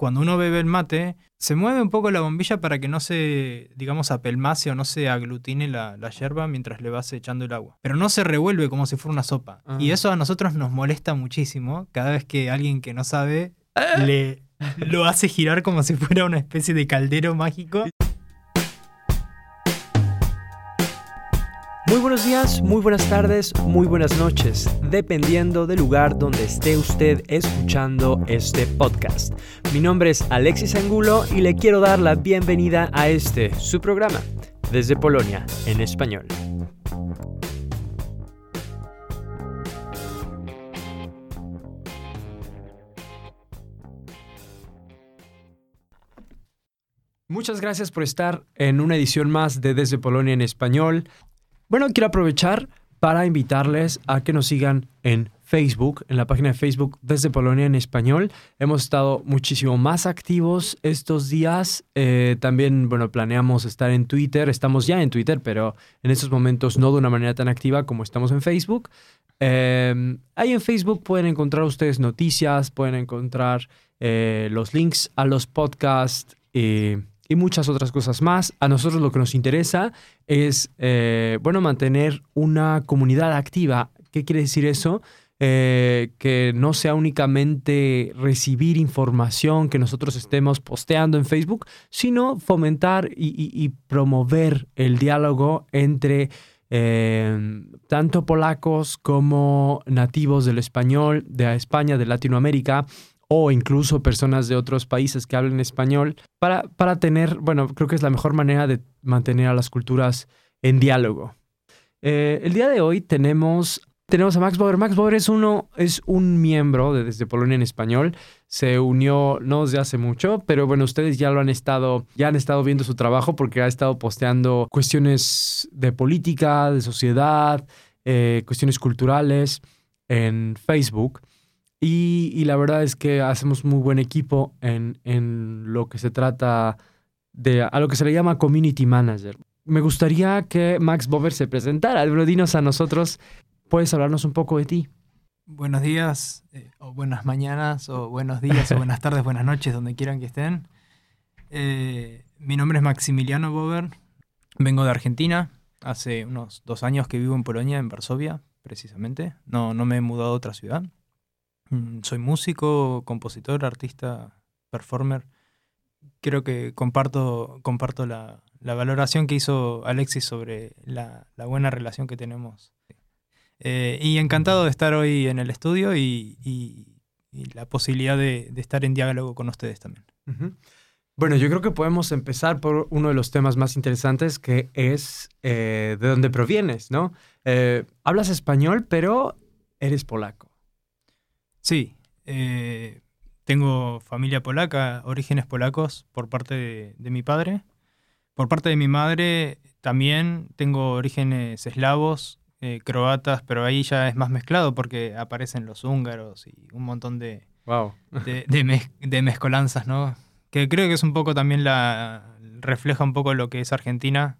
cuando uno bebe el mate, se mueve un poco la bombilla para que no se, digamos, apelmace o no se aglutine la, la yerba mientras le vas echando el agua. Pero no se revuelve como si fuera una sopa. Ah. Y eso a nosotros nos molesta muchísimo cada vez que alguien que no sabe Ah. le lo hace girar como si fuera una especie de caldero mágico. Muy buenos días, muy buenas tardes, muy buenas noches, dependiendo del lugar donde esté usted escuchando este podcast. Mi nombre es Alexis Angulo y le quiero dar la bienvenida a este, su programa, desde Polonia, en español. Muchas gracias por estar en una edición más de Desde Polonia en español. Bueno, quiero aprovechar para invitarles a que nos sigan en Facebook, en la página de Facebook Desde Polonia en español. Hemos estado muchísimo más activos estos días. Eh, también, bueno, planeamos estar en Twitter. Estamos ya en Twitter, pero en estos momentos no de una manera tan activa como estamos en Facebook. Eh, ahí en Facebook pueden encontrar ustedes noticias, pueden encontrar eh, los links a los podcasts y, muchas otras cosas más. A nosotros lo que nos interesa es, eh, bueno, mantener una comunidad activa. ¿Qué quiere decir eso? Eh, que no sea únicamente recibir información que nosotros estemos posteando en Facebook, sino fomentar y promover el diálogo entre eh, tanto polacos como nativos del español, de España, de Latinoamérica, o incluso personas de otros países que hablen español, para, para tener, bueno, creo que es la mejor manera de mantener a las culturas en diálogo. Eh, el día de hoy tenemos, tenemos a Max Bober. Max Bober es, uno, es un miembro de Desde Polonia en Español. Se unió no desde hace mucho, pero bueno, ustedes ya lo han estado, ya han estado viendo su trabajo porque ha estado posteando cuestiones de política, de sociedad, eh, cuestiones culturales en Facebook. Y, y la verdad es que hacemos muy buen equipo en, en lo que se trata de a lo que se le llama community manager. Me gustaría que Max Bober se presentara. Pero dinos a nosotros, ¿puedes hablarnos un poco de ti? Buenos días, eh, o buenas mañanas, o buenos días, o buenas tardes, buenas noches, donde quieran que estén. Eh, mi nombre es Maximiliano Bober, vengo de Argentina, hace unos dos años que vivo en Polonia, en Varsovia, precisamente. No, no me he mudado a otra ciudad. Mm, Soy músico, compositor, artista, performer. Creo que comparto, comparto la, la valoración que hizo Alexis sobre la, la buena relación que tenemos. Eh, y encantado de estar hoy en el estudio y, y- la posibilidad de, de estar en diálogo con ustedes también. Bueno, yo creo que podemos empezar por uno de los temas más interesantes que es eh, de dónde provienes, ¿no? Eh, hablas español, pero eres polaco. Sí, eh, tengo familia polaca, orígenes polacos por parte de, de mi padre. Por parte de mi madre también tengo orígenes eslavos, eh, croatas, pero ahí ya es más mezclado porque aparecen los húngaros y un montón de, Wow. de, de mez- de mezcolanzas, ¿no? Que creo que es un poco también la. refleja un poco lo que es Argentina,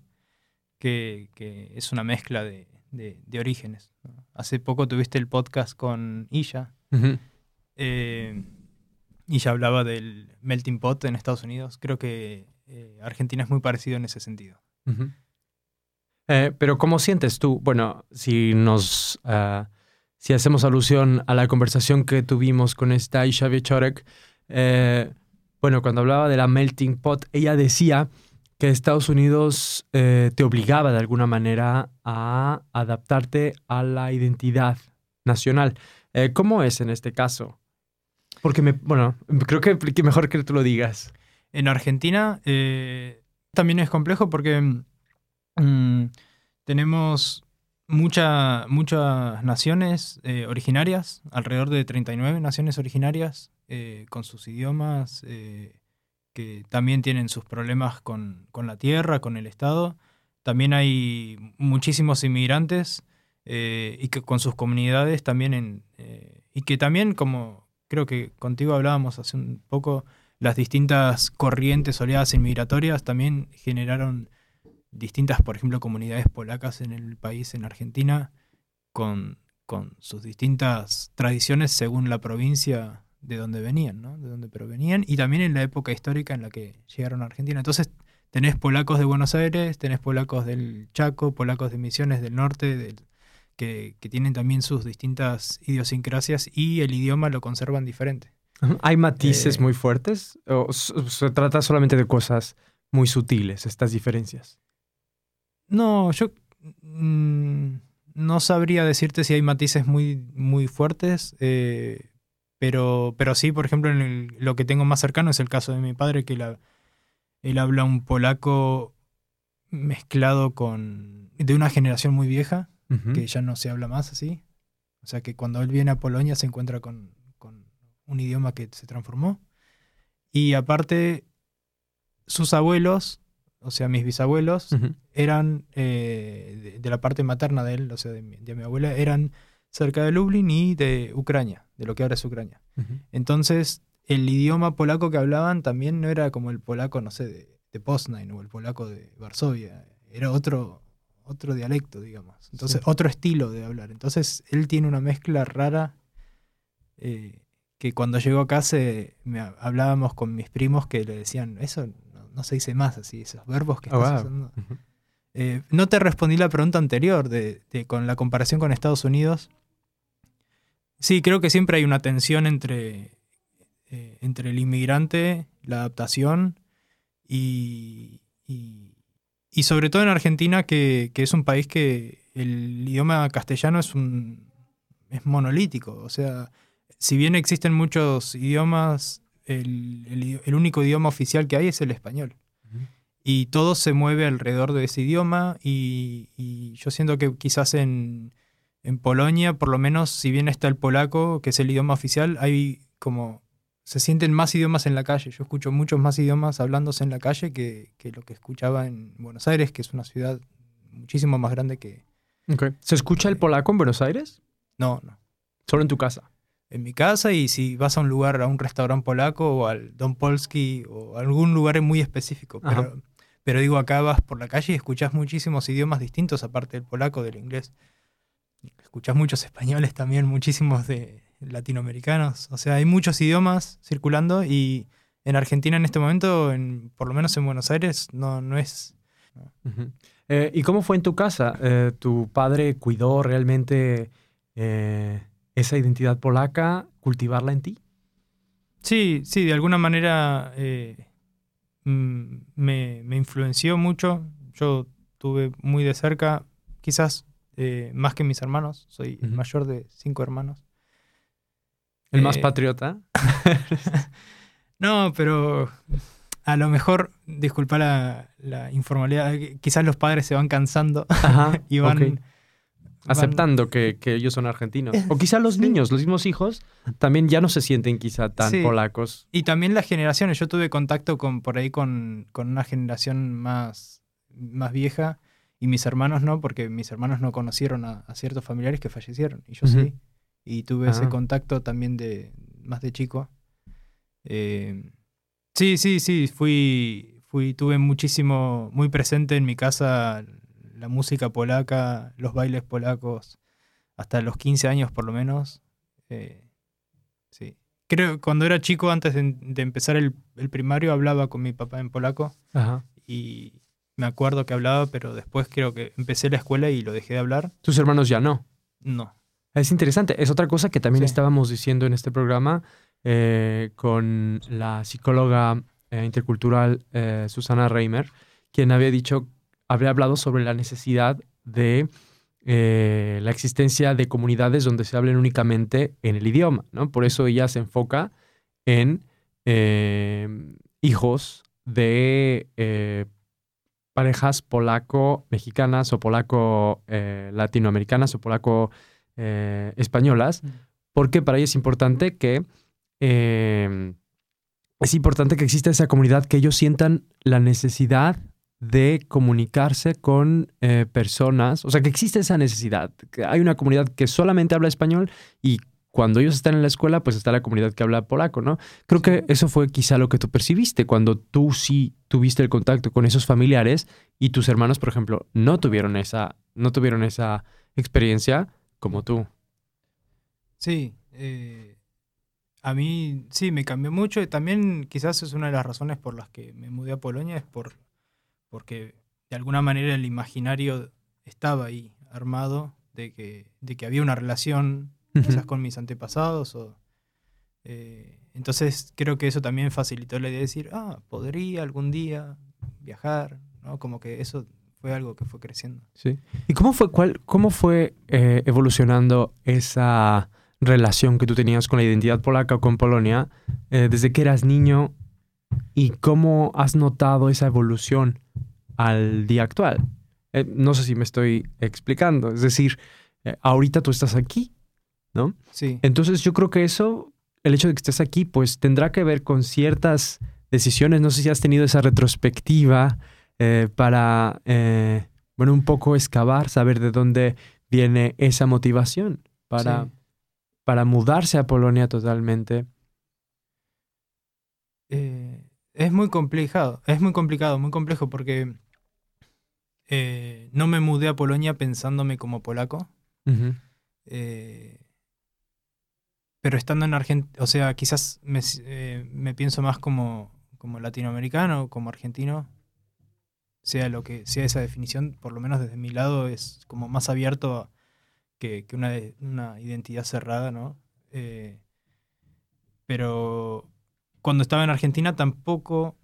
que, que es una mezcla de, de- de orígenes. ¿no? Hace poco tuviste el podcast con Illa. eh, Illa hablaba del melting pot en Estados Unidos. Creo que eh, Argentina es muy parecido en ese sentido. Eh, pero ¿cómo sientes tú? Bueno, si nos, ah, si hacemos alusión a la conversación que tuvimos con esta Isha Wieczorek, eh, bueno, cuando hablaba de la melting pot, ella decía que Estados Unidos eh, te obligaba de alguna manera a adaptarte a la identidad nacional. Eh, ¿Cómo es en este caso? Porque me, bueno, creo que, que mejor que tú lo digas. En Argentina eh, también es complejo porque mm, tenemos mucha- muchas naciones originarias, alrededor de 39 naciones originarias, con sus idiomas, también tienen sus problemas con, con la tierra, con el Estado. También hay muchísimos inmigrantes eh, y que con sus comunidades también en, eh, y que también como creo que contigo hablábamos hace un poco las distintas corrientes oleadas inmigratorias también generaron distintas, por ejemplo, comunidades polacas en el país, en Argentina, con, con sus distintas tradiciones según la provincia de dónde venían, ¿no? De dónde provenían, y también en la época histórica en la que llegaron a Argentina. Entonces, tenés polacos de Buenos Aires, tenés polacos del Chaco, polacos de Misiones del Norte, del, que, que tienen también sus distintas idiosincrasias y el idioma lo conservan diferente. ¿Hay matices Eh, muy fuertes o se trata solamente de cosas muy sutiles, estas diferencias? No, yo mm, no sabría decirte si hay matices muy, muy fuertes, eh, pero, pero sí, por ejemplo, en el- lo que tengo más cercano es el caso de mi padre, que la- él habla un polaco mezclado con... de una generación muy vieja, que ya no se habla más así. O sea que cuando él viene a Polonia se encuentra con, con un idioma que se transformó. Y aparte, sus abuelos, o sea, mis bisabuelos, eran eh, de, de la parte materna de él, o sea, de mi, de mi abuela, eran cerca de Lublin y de Ucrania, de lo que ahora es Ucrania. Entonces, el idioma polaco que hablaban también no era como el polaco, no sé, de, de Poznań o el polaco de Varsovia, era otro, otro dialecto, digamos. Entonces, Sí. otro estilo de hablar. Entonces, él tiene una mezcla rara eh, que cuando llegó acá se, me ha- hablábamos con mis primos que le decían, eso no, no se dice más así, esos verbos que Oh, estás wow. usando. Eh, no te respondí la pregunta anterior de, de- con la comparación con Estados Unidos. Sí, creo que siempre hay una tensión entre, eh, entre el inmigrante, la adaptación y, y, y sobre todo en Argentina, que, que es un país que el idioma castellano es, un, es monolítico. O sea, si bien existen muchos idiomas, el, el único idioma oficial que hay es el español y todo se mueve alrededor de ese idioma y, y yo siento que quizás en, en Polonia, por lo menos, si bien está el polaco, que es el idioma oficial, hay como... Se sienten más idiomas en la calle. Yo escucho muchos más idiomas hablándose en la calle que, que lo que escuchaba en Buenos Aires, que es una ciudad muchísimo más grande que... ¿Se escucha el polaco en Buenos Aires? No, no. Solo en tu casa. En mi casa y si vas a un lugar, a un restaurante polaco o al Don Polski o a algún lugar muy específico. Ajá. Pero, pero digo, acá vas por la calle y escuchás muchísimos idiomas distintos aparte del polaco, del inglés. Escuchás muchos españoles también, muchísimos de latinoamericanos. O sea, hay muchos idiomas circulando y en Argentina en este momento, en, por lo menos en Buenos Aires, no, no es... Eh, ¿Y cómo fue en tu casa? Eh, ¿Tu padre cuidó realmente eh, esa identidad polaca, cultivarla en ti? Sí, sí, de alguna manera me, me influenció mucho. Yo tuve muy de cerca, quizás eh, más que mis hermanos. Soy el mayor de cinco hermanos. ¿El más Eh, patriota? No, pero a lo mejor, disculpa la, la informalidad, eh, quizás los padres se van cansando Ajá. y van... ok. van- Aceptando que, que ellos son argentinos. O quizá los Sí. niños, los mismos hijos, también ya no se sienten quizá tan Sí. polacos. Y también las generaciones. Yo tuve contacto con por ahí con, con una generación más, más vieja y mis hermanos no, porque mis hermanos no conocieron a, a ciertos familiares que fallecieron. Y yo sí. Y tuve ese Ah. contacto también de más de chico. Eh, sí, sí, sí. Fui, fui, tuve muchísimo, muy presente en mi casa la música polaca, los bailes polacos, hasta los 15 años por lo menos. Eh, sí. Creo que cuando era chico, antes de, de empezar el, el primario, hablaba con mi papá en polaco Ajá. y me acuerdo que hablaba, pero después creo que empecé la escuela y lo dejé de hablar. Tus hermanos ya no. No. Es interesante. Es otra cosa que también Sí. estábamos diciendo en este programa eh, con la psicóloga eh, intercultural eh, Susana Reimer, quien había dicho, había hablado sobre la necesidad de la existencia de comunidades donde se hablen únicamente en el idioma, ¿no? Por eso ella se enfoca en hijos de parejas polaco-mexicanas o polaco-latinoamericanas o polaco-españolas, porque para ella es importante que eh, es importante que exista esa comunidad, que ellos sientan la necesidad de comunicarse con eh, personas, o sea, que existe esa necesidad, que hay una comunidad que solamente habla español y cuando ellos están en la escuela, pues está la comunidad que habla polaco, ¿no? Creo que eso fue quizá lo que tú percibiste cuando tú sí tuviste el contacto con esos familiares y tus hermanos, por ejemplo, no tuvieron esa, no tuvieron esa experiencia como tú. Sí. eh, a mí sí, me cambió mucho y también quizás es una de las razones por las que me mudé a Polonia, es por, porque de alguna manera el imaginario estaba ahí armado de que, de que había una relación quizás con mis antepasados. O, eh, entonces creo que eso también facilitó la idea de decir, ah, podría algún día viajar, ¿no? Como que eso fue algo que fue creciendo. Sí. ¿Y cómo fue, cuál, cómo fue eh, evolucionando esa relación que tú tenías con la identidad polaca o con Polonia eh, desde que eras niño y cómo has notado esa evolución al día actual? Eh, no sé si me estoy explicando. Es decir, ahorita tú estás aquí, ¿no? Sí. Entonces yo creo que eso, el hecho de que estés aquí, pues tendrá que ver con ciertas decisiones. No sé si has tenido esa retrospectiva eh, para, eh, bueno, un poco excavar, saber de dónde viene esa motivación para, Sí. para mudarse a Polonia totalmente. Eh, es muy complicado, es muy complicado, muy complejo porque no me mudé a Polonia pensándome como polaco, eh, pero estando en Argentina, o sea, quizás eh, me pienso más como, como latinoamericano, como argentino, sea lo que sea esa definición, por lo menos desde mi lado es como más abierto que, una, una identidad cerrada, ¿no? Eh, pero cuando estaba en Argentina tampoco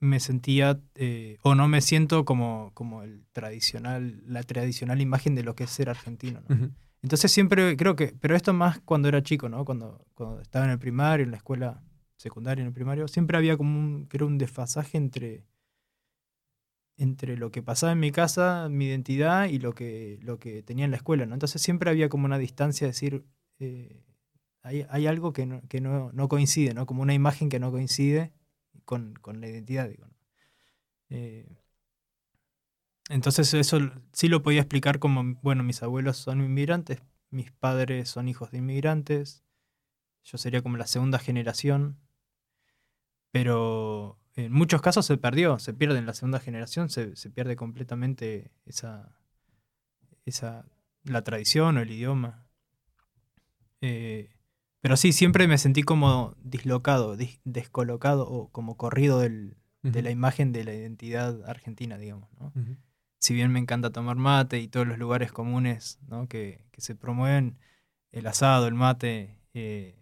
me sentía eh, o no me siento como, como el tradicional, la tradicional imagen de lo que es ser argentino, ¿no? Entonces siempre creo que, pero esto más cuando era chico, ¿no? Cuando, cuando estaba en el primario, en la escuela secundaria, en el primario, siempre había como un, creo, un desfasaje entre, entre lo que pasaba en mi casa, mi identidad y lo que, lo que tenía en la escuela, ¿no? Entonces siempre había como una distancia, de decir, eh, hay, hay algo que, no, que no, no coincide, ¿no? Como una imagen que no coincide con, con la identidad, digo, ¿no? Eh, entonces eso sí lo podía explicar como, bueno, mis abuelos son inmigrantes, mis padres son hijos de inmigrantes, yo sería como la segunda generación, pero en muchos casos se perdió, se pierde en la segunda generación, se, se pierde completamente esa, esa, la tradición o el idioma. Eh, pero sí, siempre me sentí como dislocado, dis- descolocado o como corrido del- de la imagen de la identidad argentina, digamos, ¿no? Si bien me encanta tomar mate y todos los lugares comunes ¿no? que, que se promueven, el asado, el mate, eh,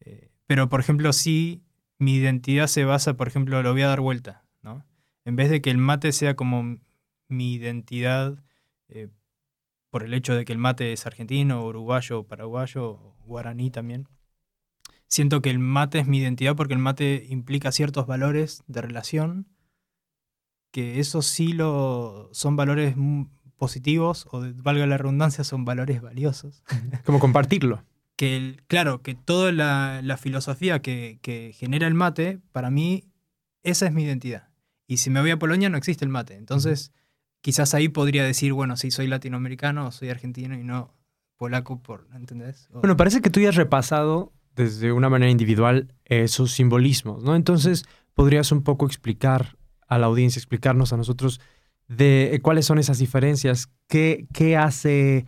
eh, pero por ejemplo sí, mi identidad se basa, por ejemplo, lo voy a dar vuelta, ¿no? En vez de que el mate sea como mi identidad eh, por el hecho de que el mate es argentino, uruguayo, paraguayo, guaraní también. Siento que el mate es mi identidad porque el mate implica ciertos valores de relación que esos sí lo, son valores positivos, o valga la redundancia, son valores valiosos. Como compartirlo. Que, el- claro, que toda la, la filosofía que, que genera el mate, para mí, esa es mi identidad. Y si me voy a Polonia, no existe el mate. Entonces, quizás ahí podría decir, bueno, sí, soy latinoamericano, o soy argentino y no polaco, por, ¿entendés? O- Bueno, parece que tú ya has repasado desde una manera individual esos simbolismos, ¿no? Entonces, podrías un poco explicar a la audiencia, explicarnos a nosotros de eh, cuáles son esas diferencias, qué, qué hace,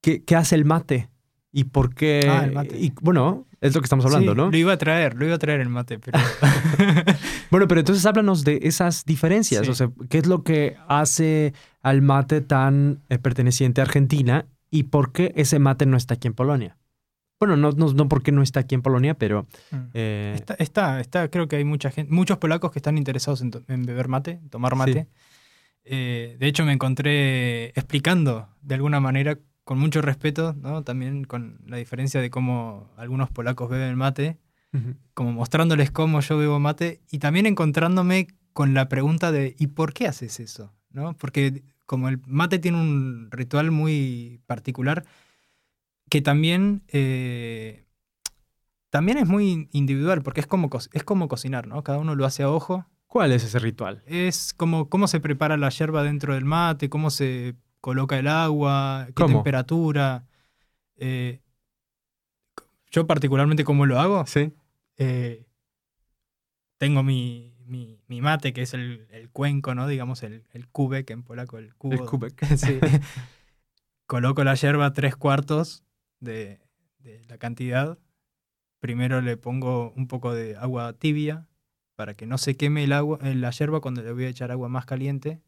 qué, qué hace el mate y por qué. Ah, el mate. Y bueno, es lo que estamos hablando, Sí, ¿no? Lo iba a traer, lo iba a traer el mate, pero... Bueno, pero entonces háblanos de esas diferencias, Sí. o sea, qué es lo que hace al mate tan eh, perteneciente a Argentina y por qué ese mate no está aquí en Polonia. Bueno, no, no, no porque no está aquí en Polonia, pero Mm. eh, Está, está, está, creo que hay mucha gente, muchos polacos que están interesados en, to- en beber mate, en tomar mate. Eh, de hecho, me encontré explicando de alguna manera, con mucho respeto, ¿no? también con la diferencia de cómo algunos polacos beben mate, ujú, como mostrándoles cómo yo bebo mate y también encontrándome con la pregunta de ¿y por qué haces eso? ¿No? Porque como el mate tiene un ritual muy particular que también, eh, también es muy individual porque es como, co- es como cocinar, ¿no? Cada uno lo hace a ojo. ¿cuál es ese ritual? Es como cómo se prepara la yerba dentro del mate, cómo se coloca el agua, qué ¿Cómo? temperatura. Eh, yo particularmente cómo lo hago. Sí. Eh, tengo mi, mi, mi mate, que es el, el cuenco, ¿no? Digamos, el, el kubek en polaco, el cubo. El kubek. Sí. Coloco la yerba tres cuartos de, de la cantidad, primero le pongo un poco de agua tibia para que no se queme el agua, eh, la yerba cuando le voy a echar agua más caliente.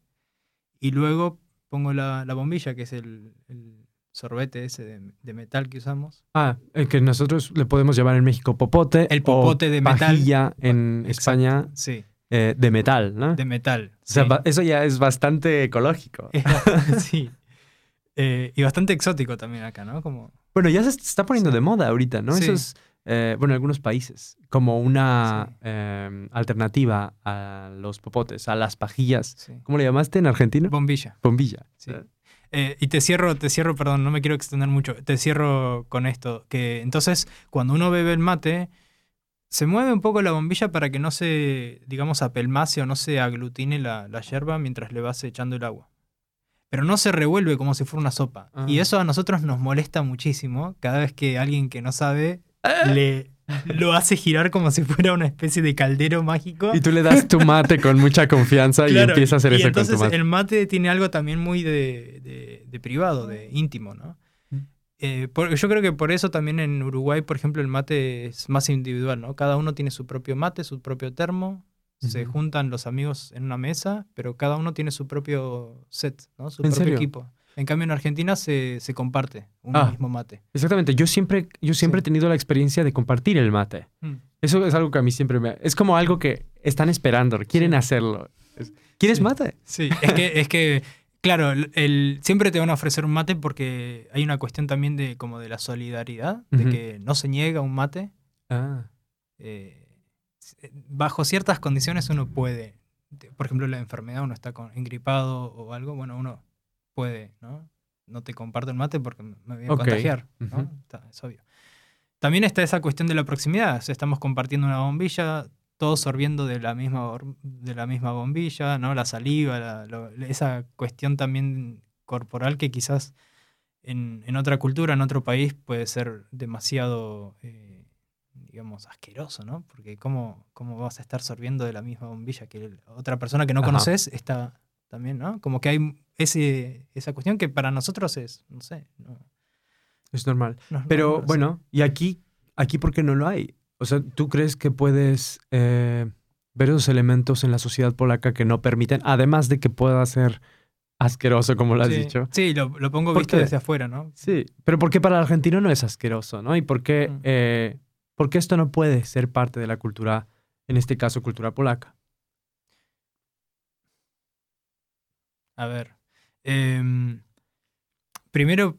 Y luego pongo la, la bombilla, que es el, el sorbete ese de, de metal que usamos. Ah, el que nosotros le podemos llamar en México popote. El popote o de metal. en Exacto, España Sí, eh, de metal, ¿no? de metal. O sea, sí. eso ya es bastante ecológico. sí. Eh, y bastante exótico también acá, ¿no? Como, Bueno, ya se está poniendo Sí. de moda ahorita, ¿no? Sí. Eso es, eh, bueno, en algunos países, como una Sí. eh, alternativa a los popotes, a las pajillas. ¿Cómo le llamaste en argentino? Bombilla. Bombilla. Sí. Eh, y te cierro, te cierro, perdón, no me quiero extender mucho. Te cierro con esto. Que entonces, cuando uno bebe el mate, se mueve un poco la bombilla para que no se, digamos, apelmace o no se aglutine la, la yerba mientras le vas echando el agua. Pero no se revuelve como si fuera una sopa. Ah. Y eso a nosotros nos molesta muchísimo cada vez que alguien que no sabe Ah. le lo hace girar como si fuera una especie de caldero mágico. Y tú le das tu mate con mucha confianza y Claro, empieza a hacer y eso con entonces tu mate. el mate tiene algo también muy de, de- de privado, de íntimo, ¿no? Mm. Eh, por- yo creo que por eso también en Uruguay, por ejemplo, el mate es más individual, ¿no? Cada uno tiene su propio mate, su propio termo, se juntan los amigos en una mesa, pero cada uno tiene su propio set, ¿no? Su ¿En propio serio? equipo. En cambio, en Argentina se, se comparte un Ah. mismo mate. Exactamente, yo siempre, yo siempre Sí. he tenido la experiencia de compartir el mate. Mm. Eso es algo que a mí siempre me... Es como algo que están esperando, quieren Sí. hacerlo. Es- ¿Quieres Sí. mate? Sí, es que, es que claro, el, el- siempre te van a ofrecer un mate porque hay una cuestión también de como de la solidaridad, de que no se niega un mate. Ah, eh, bajo ciertas condiciones uno puede, de- por ejemplo, la enfermedad, uno está con, engripado o algo, bueno, uno puede, ¿no? No te comparto el mate porque me voy a contagiar, ¿no? ujú. Está- es obvio. También está esa cuestión de la proximidad, o sea, estamos compartiendo una bombilla, todos sorbiendo de la misma, de la misma bombilla, ¿no? La saliva, la- esa cuestión también corporal que quizás en, en otra cultura, en otro país, puede ser demasiado, eh, digamos, asqueroso, ¿no? Porque ¿cómo, ¿cómo vas a estar sorbiendo de la misma bombilla que el- otra persona que no Ajá. conoces está también, ¿no? Como que hay ese, esa cuestión que para nosotros es, no sé, no, es normal. no Pero bueno, ¿y aquí, aquí por qué no lo hay? O sea, ¿tú crees que puedes eh, ver esos elementos en la sociedad polaca que no permiten, además de que pueda ser asqueroso, como lo has sí, dicho? Sí, lo, lo pongo ¿Por visto qué? desde afuera, ¿no? Sí, pero ¿por qué para el argentino no es asqueroso, no? ¿Y por qué, Mm. eh, por qué esto no puede ser parte de la cultura, en este caso, cultura polaca? A ver. em, primero,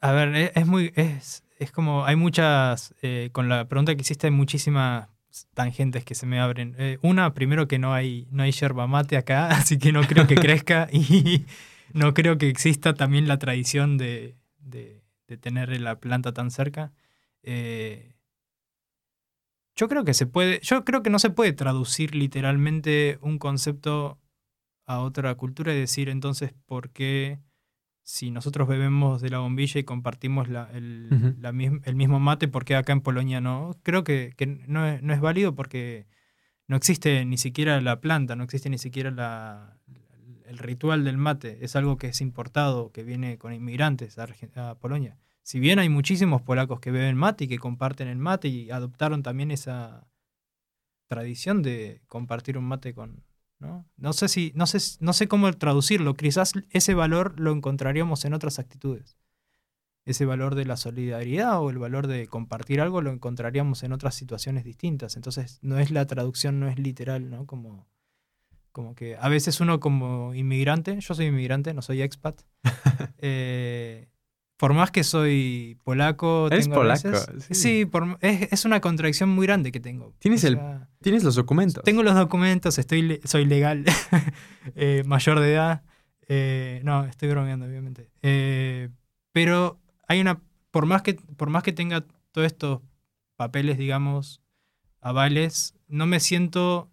a ver, e- es, muy. Es, es como. Hay muchas. eh, con la pregunta que hiciste, hay muchísimas tangentes que se me abren. Eh, una, primero que no hay, no hay yerba mate acá, así que no creo que crezca. Y no creo que exista también la tradición de, de, de tener la planta tan cerca. Eh, yo creo que se puede. Yo creo que no se puede traducir literalmente un concepto a otra cultura y decir entonces por qué si nosotros bebemos de la bombilla y compartimos la- el, la mismo mate, ¿por qué acá en Polonia no? Creo que, que no, es, no es válido porque no existe ni siquiera la planta, no existe ni siquiera la- el ritual del mate. Es algo que es importado, que viene con inmigrantes a Polonia. Si bien hay muchísimos polacos que beben mate y que comparten el mate y adoptaron también esa tradición de compartir un mate con, ¿no? No sé si, no sé, no sé cómo traducirlo. Quizás ese valor lo encontraríamos en otras actitudes. Ese valor de la solidaridad o el valor de compartir algo lo encontraríamos en otras situaciones distintas. Entonces, no es la traducción, no es literal, ¿no? Como, como que a veces uno como inmigrante, yo soy inmigrante, no soy expat. eh, por más que soy polaco, Eres tengo polaco, veces- sí. sí, por- es, es una contradicción muy grande que tengo. Tienes O el- Tienes los documentos. tengo los documentos, estoy soy legal, eh, mayor de edad. eh, no, estoy bromeando, obviamente. Eh, pero hay una. Por más, que, por más que tenga todos estos papeles, digamos, avales, no me siento.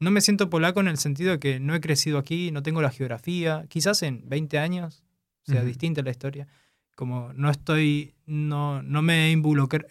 No me siento polaco en el sentido de que no he crecido aquí, no tengo la geografía. Quizás en 20 años sea distinta la historia. Como no estoy. No, no me he involucrado.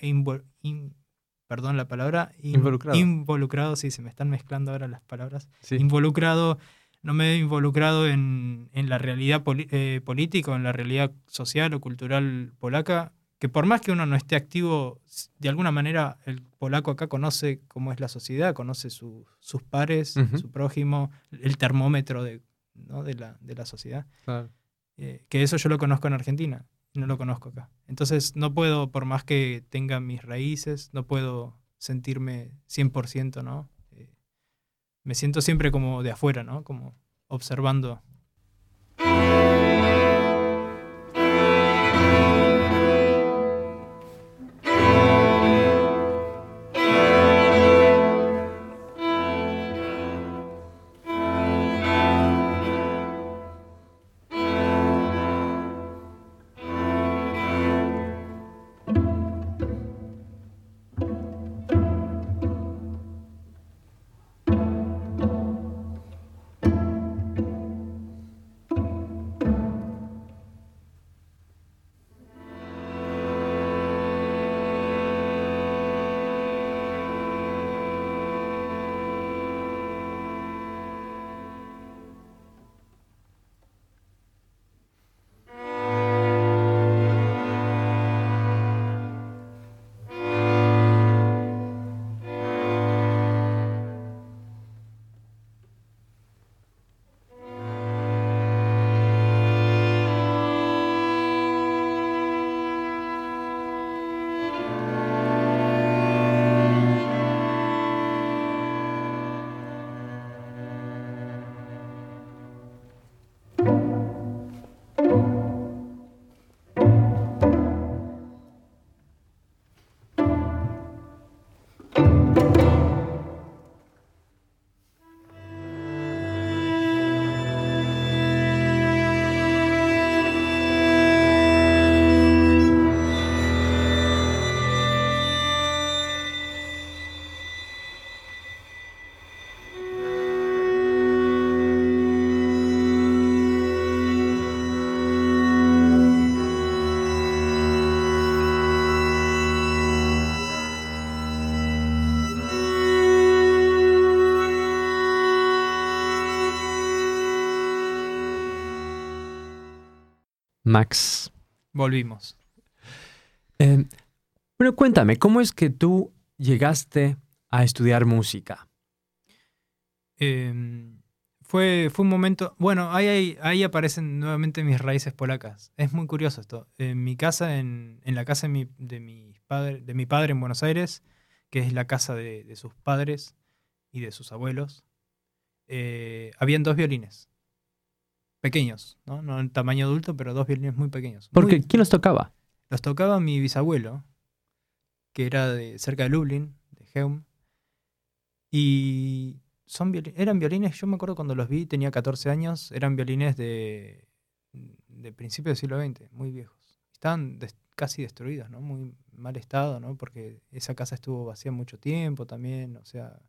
perdón la palabra. in- Involucrado. Involucrado, sí, se me están mezclando ahora las palabras Sí. involucrado, no me he involucrado en, en la realidad poli- eh, política en la realidad social o cultural polaca que por más que uno no esté activo, de alguna manera el polaco acá conoce cómo es la sociedad, conoce sus pares, su prójimo, el termómetro de, de, la, de la, sociedad. Eh, que eso yo lo conozco en Argentina, no lo conozco acá. Entonces no puedo, por más que tenga mis raíces, no puedo sentirme 100%, ¿no? Eh, me siento siempre como de afuera, ¿no? Como observando. Max. Volvimos. Eh, bueno, cuéntame, ¿cómo es que tú llegaste a estudiar música? Em, fue, fue un momento, bueno, ahí, ahí, aparecen nuevamente mis raíces polacas. Es muy curioso esto. En mi casa, en, la casa de mi, de, padre, de mi padre en Buenos Aires, que es la casa de, sus padres y de sus abuelos, eh, habían dos violines pequeños, ¿no? No en tamaño adulto, pero dos violines muy pequeños. Porque ¿quién los tocaba? Los tocaba mi bisabuelo, que era de cerca de Lublin, de Heum. Y son eran violines, yo me acuerdo cuando los vi, tenía 14 años, eran violines de, de principios del siglo XX, muy viejos. Estaban casi destruidos, ¿no? Muy mal estado, ¿no? Porque esa casa estuvo vacía mucho tiempo también, o sea...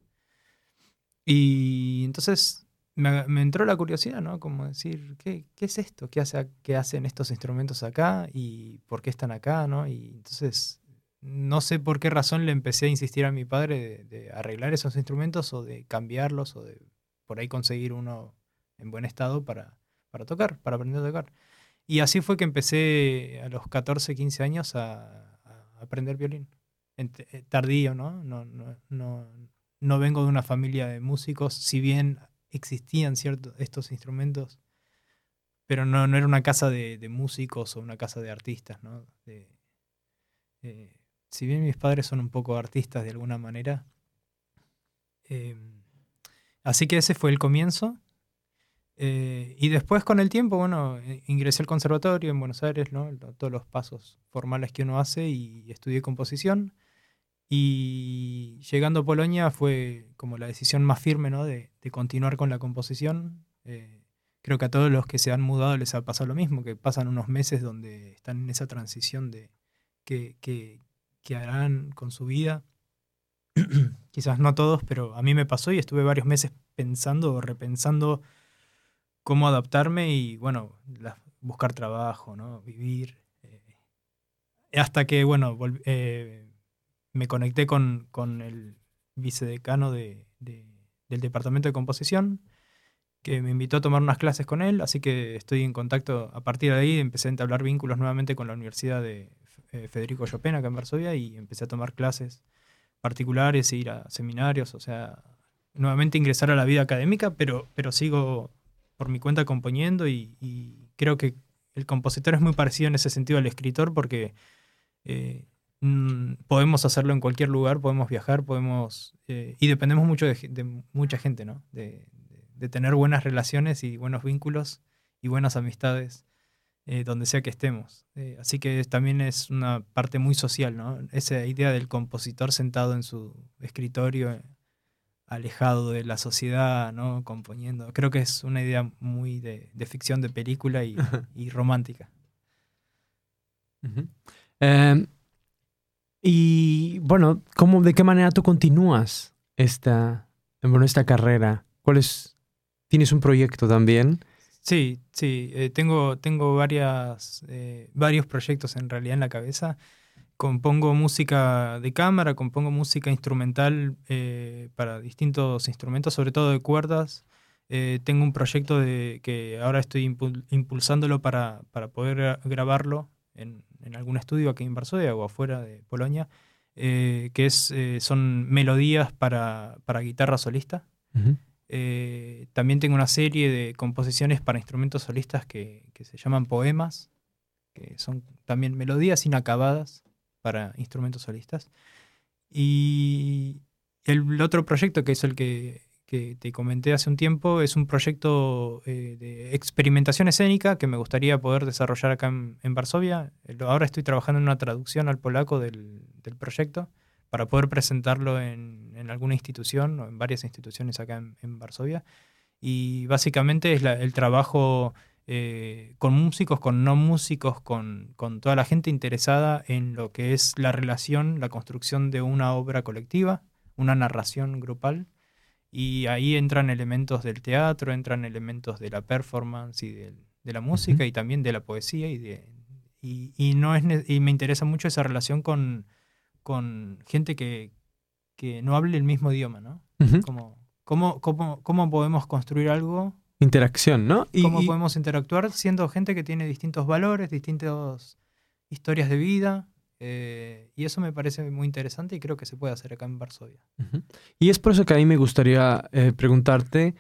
Y entonces me, entró la curiosidad, ¿no? Como decir, ¿qué, es esto? ¿Qué, hace, ¿Qué hacen estos instrumentos acá? ¿Y por qué están acá? ¿no? Y entonces, no sé por qué razón le empecé a insistir a mi padre de, arreglar esos instrumentos o de cambiarlos o de por ahí conseguir uno en buen estado para, para tocar, para aprender a tocar. Y así fue que empecé a los 14, 15 años a, aprender violín. Eh, tardío, ¿no? No, no, no, no vengo de una familia de músicos, si bien existían ciertos estos instrumentos, pero no, no era una casa de, músicos o una casa de artistas, ¿no? Eh, si bien mis padres son un poco artistas de alguna manera, em, así que ese fue el comienzo. Eh, y después con el tiempo, bueno, eh, ingresé al conservatorio en Buenos Aires, ¿no? todos los pasos formales que uno hace y estudié composición. Y llegando a Polonia fue como la decisión más firme ¿no? de, continuar con la composición. Eh, creo que a todos los que se han mudado les ha pasado lo mismo, que pasan unos meses donde están en esa transición de qué que, harán con su vida. Quizás no todos, pero a mí me pasó y estuve varios meses pensando o repensando cómo adaptarme y, bueno, buscar trabajo, ¿no? vivir. Eh, hasta que, bueno, eh, me conecté con, el vicedecano de, del departamento de composición, que me invitó a tomar unas clases con él, así que estoy en contacto. A partir de ahí empecé a entablar vínculos nuevamente con la Universidad de Federico Chopin acá en Varsovia y empecé a tomar clases particulares ir a seminarios, o sea, nuevamente ingresar a la vida académica, pero, pero sigo por mi cuenta componiendo y, creo que el compositor es muy parecido en ese sentido al escritor porque eh, mm, podemos hacerlo en cualquier lugar, podemos viajar, podemos... Eh, y dependemos mucho de, mucha gente, ¿no? De, tener buenas relaciones y buenos vínculos y buenas amistades eh, donde sea que estemos. así que también es una parte muy social, ¿no? Esa idea del compositor sentado en su escritorio alejado de la sociedad, ¿no? Componiendo. Creo que es una idea muy de, ficción de película y, romántica. Em, y bueno, ¿cómo, ¿de qué manera tú continúas esta, bueno, esta carrera? ¿Cuál es, ¿Tienes un proyecto también? Sí, sí, eh, tengo, tengo varias, eh, varios proyectos en realidad en la cabeza compongo música de cámara, compongo música instrumental eh, para distintos instrumentos, sobre todo de cuerdas. Eh, tengo un proyecto de, que ahora estoy impulsándolo para, para poder grabarlo en, en, algún estudio aquí en Varsovia o afuera de Polonia, eh, que es, son melodías para, para guitarra solista. también tengo una serie de composiciones para instrumentos solistas que, que se llaman poemas, que son también melodías inacabadas para instrumentos solistas. Y el otro proyecto, que es el que, te comenté hace un tiempo, es un proyecto eh, de experimentación escénica que me gustaría poder desarrollar acá en, Varsovia. Ahora estoy trabajando en una traducción al polaco del, proyecto para poder presentarlo en, alguna institución o en varias instituciones acá en, Varsovia. Y básicamente es el trabajo eh, con músicos, con no músicos, con, toda la gente interesada en lo que es la relación, la construcción de una obra colectiva, una narración grupal. Y ahí entran elementos del teatro, entran elementos de la performance y de, la música y también de la poesía. Y, de, y, no es, y me interesa mucho esa relación con, con gente que, no hable el mismo idioma, ¿no? como, ¿cómo, cómo podemos construir algo interacción, ¿no? Y, cómo podemos interactuar siendo gente que tiene distintos valores, distintas historias de vida. Eh, y eso me parece muy interesante y creo que se puede hacer acá en Varsovia. Y es por eso que a mí me gustaría eh, preguntarte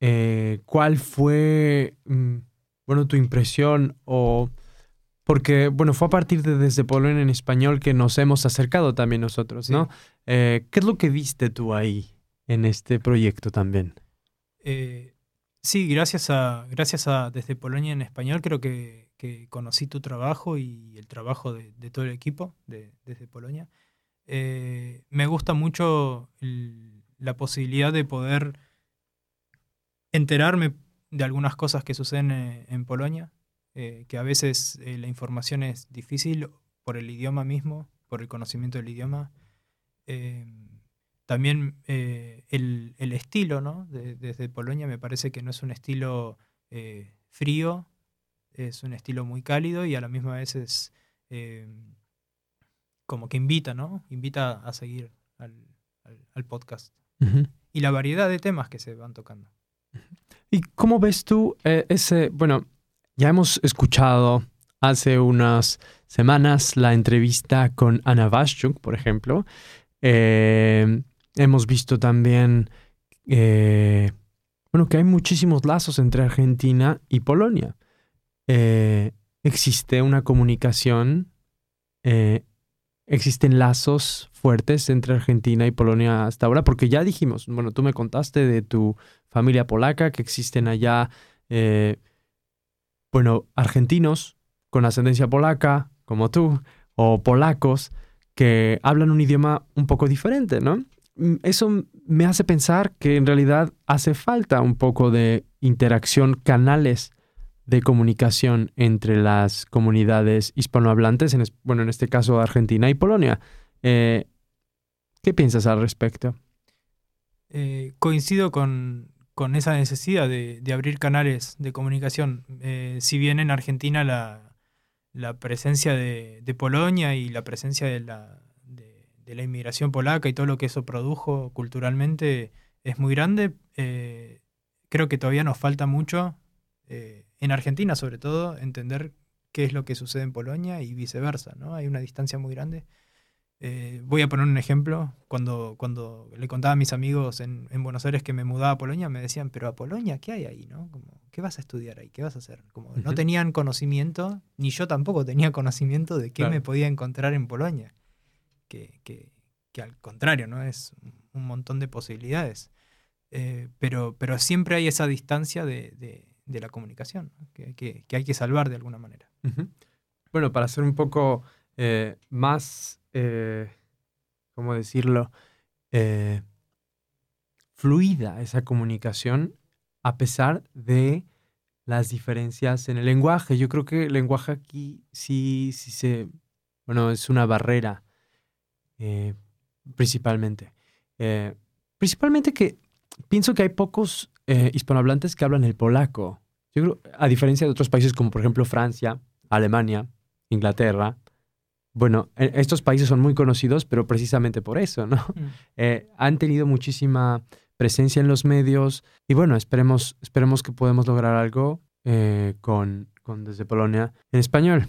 eh, cuál fue, mm, bueno, tu impresión o... Porque, bueno, fue a partir de Desde Polonia en español que nos hemos acercado también nosotros, ¿no? ¿Qué es lo que viste tú ahí en este proyecto también? Sí, gracias a, gracias a Desde Polonia en Español creo que, conocí tu trabajo y el trabajo de, todo el equipo de, Desde Polonia. Eh, me gusta mucho la posibilidad de poder enterarme de algunas cosas que suceden eh, en, Polonia, eh, que a veces la información es difícil por el idioma mismo, por el conocimiento del idioma también eh, el, estilo, ¿no? desde Polonia me parece que no es un estilo eh, frío, es un estilo muy cálido y a la misma vez es eh, como que invita, ¿no? Invita a seguir al, podcast. Y la variedad de temas que se van tocando. ¿Y cómo ves tú ese, bueno, ya hemos escuchado hace unas semanas la entrevista con Ana Vaschuk, por ejemplo, eh, Hemos visto también, eh, bueno, que hay muchísimos lazos entre Argentina y Polonia. Eh, existe una comunicación, eh, existen lazos fuertes entre Argentina y Polonia hasta ahora, porque ya dijimos, bueno, tú me contaste de tu familia polaca, que existen allá, bueno, argentinos con ascendencia polaca, como tú, o polacos, que hablan un idioma un poco diferente, ¿no? Mm, eso me hace pensar que en realidad hace falta un poco de interacción, canales de comunicación entre las comunidades hispanohablantes, en, bueno, en este caso Argentina y Polonia. Eh, ¿Qué piensas al respecto? Eh, coincido con, esa necesidad de, abrir canales de comunicación. Eh, si bien en Argentina la, presencia de, Polonia y la presencia de la, de la inmigración polaca y todo lo que eso produjo culturalmente es muy grande. Creo que todavía nos falta mucho, en Argentina sobre todo, entender qué es lo que sucede en Polonia y viceversa, ¿no? Hay una distancia muy grande. Eh, voy a poner un ejemplo. Cuando, cuando le contaba a mis amigos en, en, Buenos Aires que me mudaba a Polonia, me decían, pero a Polonia, ¿qué hay ahí? ¿no? Como, ¿Qué vas a estudiar ahí? ¿Qué vas a hacer? Como, No tenían conocimiento, ni yo tampoco tenía conocimiento de qué me podía encontrar en Polonia. Que, que, que, al contrario, ¿no? Es un montón de posibilidades. Eh, pero, pero siempre hay esa distancia de, de, de la comunicación, que, que, hay que salvar de alguna manera. Bueno, para ser un poco eh, más eh, ¿cómo decirlo? Eh, fluida esa comunicación a pesar de las diferencias en el lenguaje. Yo creo que el lenguaje aquí sí, sí se, bueno, es una barrera principalmente. principalmente que pienso que hay pocos hispanohablantes que hablan el polaco. Yo creo, a diferencia de otros países como por ejemplo Francia, Alemania, Inglaterra, bueno, e, estos países son muy conocidos, pero precisamente por eso, ¿no? Mm. Eh, han tenido muchísima presencia en los medios y bueno, esperemos, esperemos que podamos lograr algo eh, con, con Desde Polonia en español.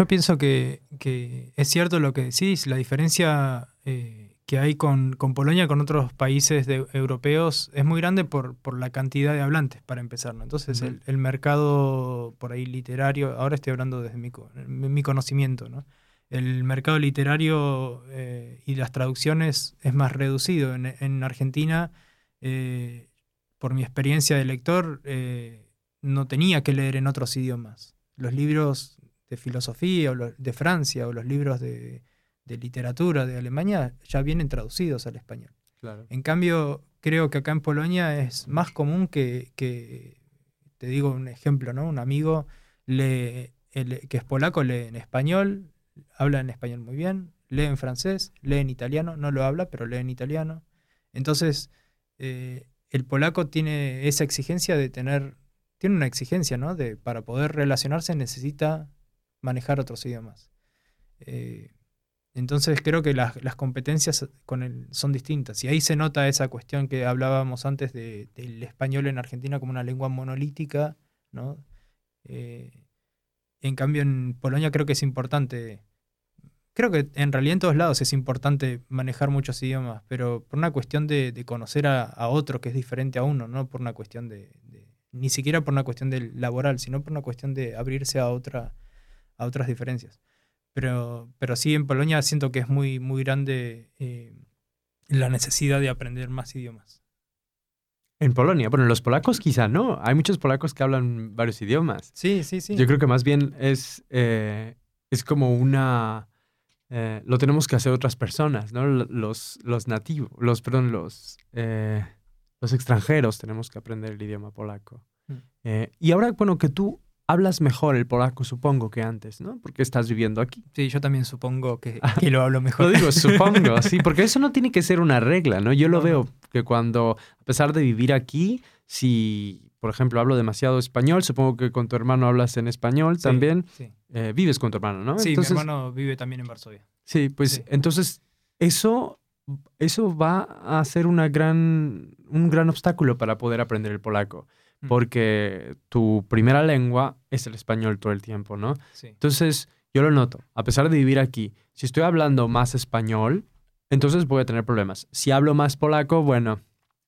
Yo pienso que, es cierto lo que decís, la diferencia eh, que hay con, Polonia, con otros países europeos, es muy grande por, la cantidad de hablantes, para empezar. Entonces, el, mercado por ahí literario, ahora estoy hablando desde mi, mi conocimiento, ¿no? el mercado literario eh, y las traducciones es más reducido. En, Argentina, eh, por mi experiencia de lector, no tenía que leer en otros idiomas. Los libros de filosofía o de Francia o los libros de, literatura de Alemania ya vienen traducidos al español. En cambio, creo que acá en Polonia es más común que, te digo un ejemplo, ¿no? Un amigo lee, que es polaco lee en español, habla en español muy bien, lee en francés, lee en italiano, no lo habla, pero lee en italiano. Entonces, eh, el polaco tiene esa exigencia de tener, tiene una exigencia, ¿no? De, para poder relacionarse necesita manejar otros idiomas. Eh, entonces creo que las, competencias con son distintas. Y ahí se nota esa cuestión que hablábamos antes de, del español en Argentina como una lengua monolítica, ¿no? Eh, en cambio en Polonia creo que es importante, creo que en realidad en todos lados es importante manejar muchos idiomas, pero por una cuestión de, conocer a, otro que es diferente a uno, no por una cuestión de, ni siquiera por una cuestión de laboral, sino por una cuestión de abrirse a otra a otras diferencias. Pero, pero sí, en Polonia siento que es muy, muy grande eh, la necesidad de aprender más idiomas. En Polonia, bueno, los polacos quizá no. Hay muchos polacos que hablan varios idiomas. Sí, sí, sí. Yo creo que más bien es, eh, es como una... Eh, lo tenemos que hacer otras personas, ¿no? Los, los nativos, los, perdón, los, los extranjeros tenemos que aprender el idioma polaco. Mm. y ahora, bueno, que tú hablas mejor el polaco, supongo, que antes, ¿no? Porque estás viviendo aquí. Sí, yo también supongo que, lo hablo mejor. lo digo, supongo, sí, porque eso no tiene que ser una regla, ¿no? Yo lo veo que cuando, a pesar de vivir aquí, si, por ejemplo, hablo demasiado español, supongo que con tu hermano hablas en español también. Sí. Eh, vives con tu hermano, ¿no? Sí, mi hermano vive también en Varsovia. Sí, pues entonces eso, eso va a ser una gran, un gran obstáculo para poder aprender el polaco porque tu primera lengua es el español todo el tiempo, ¿no? Entonces, yo lo noto, a pesar de vivir aquí, si estoy hablando más español, entonces voy a tener problemas. Si hablo más polaco, bueno,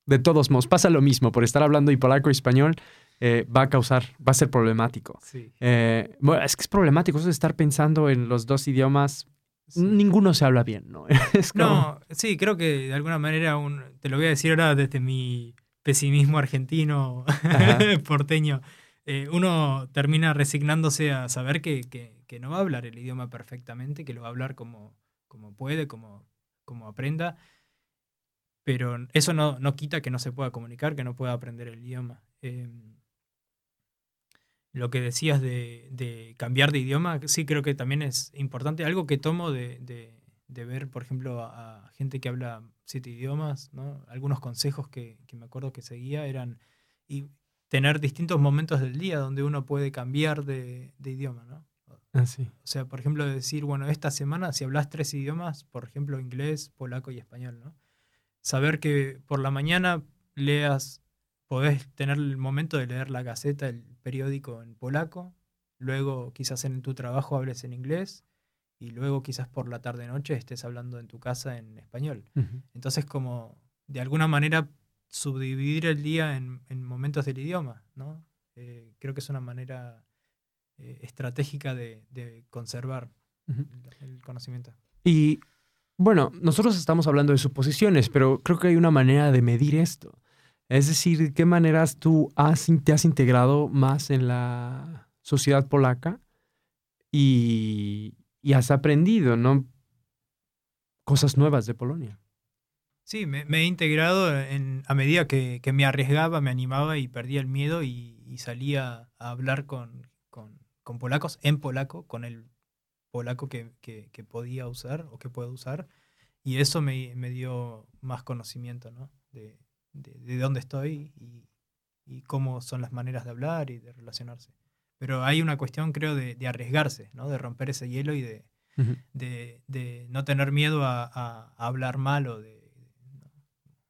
de todos modos, pasa lo mismo, por estar hablando y polaco y español, eh, va a causar, va a ser problemático. Eh, bueno, es que es problemático eso de estar pensando en los dos idiomas. Ninguno se habla bien, ¿no? No, sí, creo que de alguna manera, un, te lo voy a decir ahora desde mi pesimismo argentino porteño. eh, uno termina resignándose a saber que, que, no va a hablar el idioma perfectamente, que lo va a hablar como, como puede, como, como aprenda, pero eso no, no, quita que no se pueda comunicar, que no pueda aprender el idioma. Em, lo que decías de, de, cambiar de idioma, sí creo que también es importante. Algo que tomo de, de, de ver, por ejemplo, a, gente que habla siete idiomas, ¿no? algunos consejos que, que, me acuerdo que seguía eran y tener distintos momentos del día donde uno puede cambiar de, idioma. ¿no? Ah, o sea, por ejemplo, decir, bueno, esta semana si hablas tres idiomas, por ejemplo, inglés, polaco y español, ¿no? saber que por la mañana leas, podés tener el momento de leer la gaceta, el periódico en polaco, luego quizás en tu trabajo hables en inglés y luego quizás por la tarde-noche estés hablando en tu casa en español. Entonces como de alguna manera subdividir el día en, momentos del idioma, ¿no? Eh, creo que es una manera eh, estratégica de, conservar el, el conocimiento. Y bueno, nosotros estamos hablando de suposiciones, pero creo que hay una manera de medir esto. Es decir, ¿qué maneras tú has, te has integrado más en la sociedad polaca y, has aprendido, ¿no? Cosas nuevas de Polonia. Sí, me, he integrado a medida que, me arriesgaba, me animaba y perdía el miedo y, salía a hablar con, con, polacos en polaco, con el polaco que, podía usar o que puedo usar. Y eso me, dio más conocimiento ¿no? de, de, dónde estoy y, y, cómo son las maneras de hablar y de relacionarse. Pero hay una cuestión, creo, de, de arriesgarse, ¿no? de romper ese hielo y de, de, no tener miedo a, a, hablar mal o de...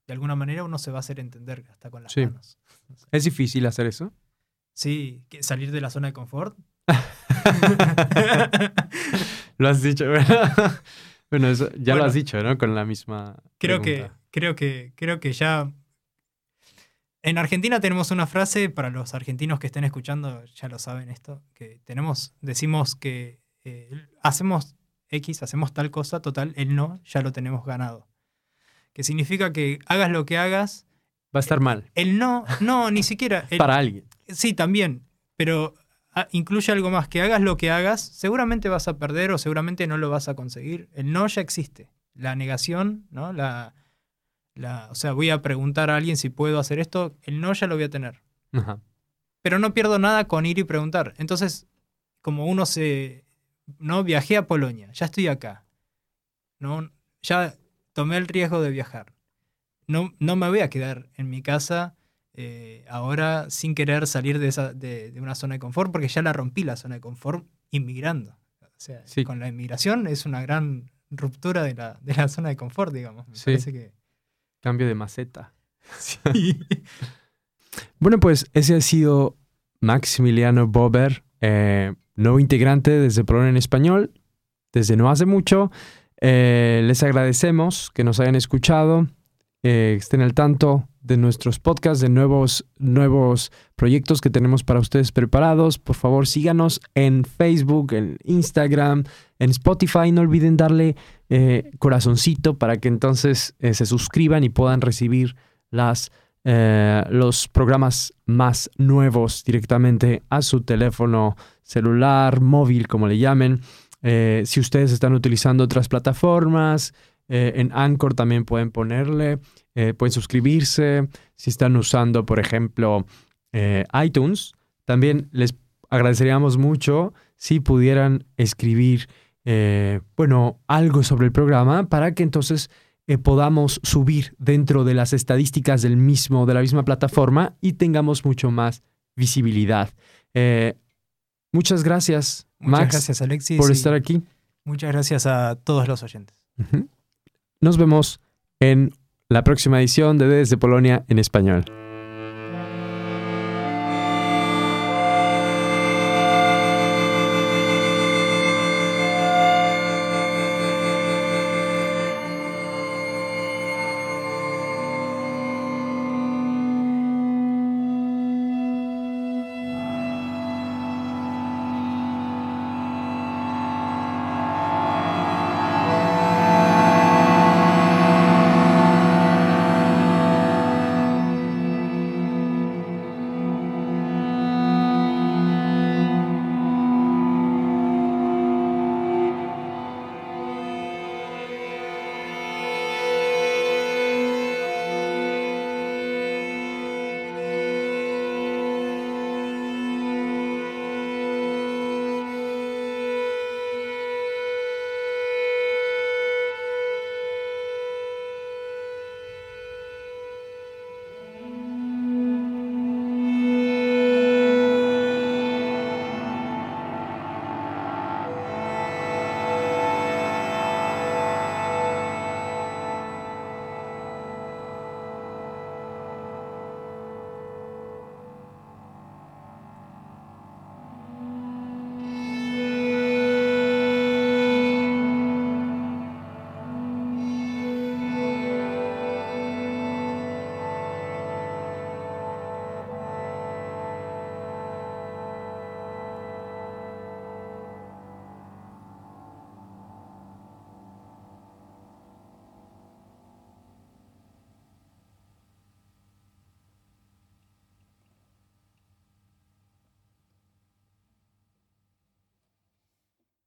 De alguna manera uno se va a hacer entender hasta con las manos. ¿Es difícil hacer eso? Sí, salir de la zona de confort lo has dicho, Bueno, eso ya lo has dicho, ¿no? Con la misma. Creo que, creo que, creo que ya. En Argentina tenemos una frase, para los argentinos que estén escuchando, ya lo saben esto, que tenemos, decimos que eh, hacemos X, hacemos tal cosa, total, el no ya lo tenemos ganado. Que significa que hagas lo que hagas. Va a estar mal. El no, no, ni siquiera. para alguien. Sí, también. Pero Ah, incluye algo más, que hagas lo que hagas, seguramente vas a perder o seguramente no lo vas a conseguir. El no ya existe. La negación, ¿no? La, la, o sea, voy a preguntar a alguien si puedo hacer esto, el no ya lo voy a tener. Pero no pierdo nada con ir y preguntar. Entonces, como uno se... No, viajé a Polonia, ya estoy acá. ¿no? Ya tomé el riesgo de viajar. No, no me voy a quedar en mi casa eh, ahora sin querer salir de, esa, de, una zona de confort, porque ya la rompí la zona de confort inmigrando. O sea, con la inmigración es una gran ruptura de la, de la zona de confort, digamos. Me parece que... Cambio de maceta. bueno, pues ese ha sido Maximiliano Bober, eh, nuevo integrante desde Polonia en Español, desde no hace mucho. Eh, les agradecemos que nos hayan escuchado, estén al tanto de nuestros podcasts, de nuevos, nuevos proyectos que tenemos para ustedes preparados. Por favor, síganos en Facebook, en Instagram, en Spotify. No olviden darle eh, corazoncito para que entonces eh, se suscriban y puedan recibir las, eh, los programas más nuevos directamente a su teléfono celular, móvil, como le llamen. si ustedes están utilizando otras plataformas, en Anchor también pueden ponerle eh, pueden suscribirse. Si están usando, por ejemplo, eh, iTunes, también les agradeceríamos mucho si pudieran escribir, eh, bueno, algo sobre el programa para que entonces podamos subir dentro de las estadísticas del mismo, de la misma plataforma y tengamos mucho más visibilidad. muchas gracias, muchas gracias, Alexis, por estar aquí. Muchas gracias a todos los oyentes. Nos vemos en la próxima edición de Desde Polonia en español.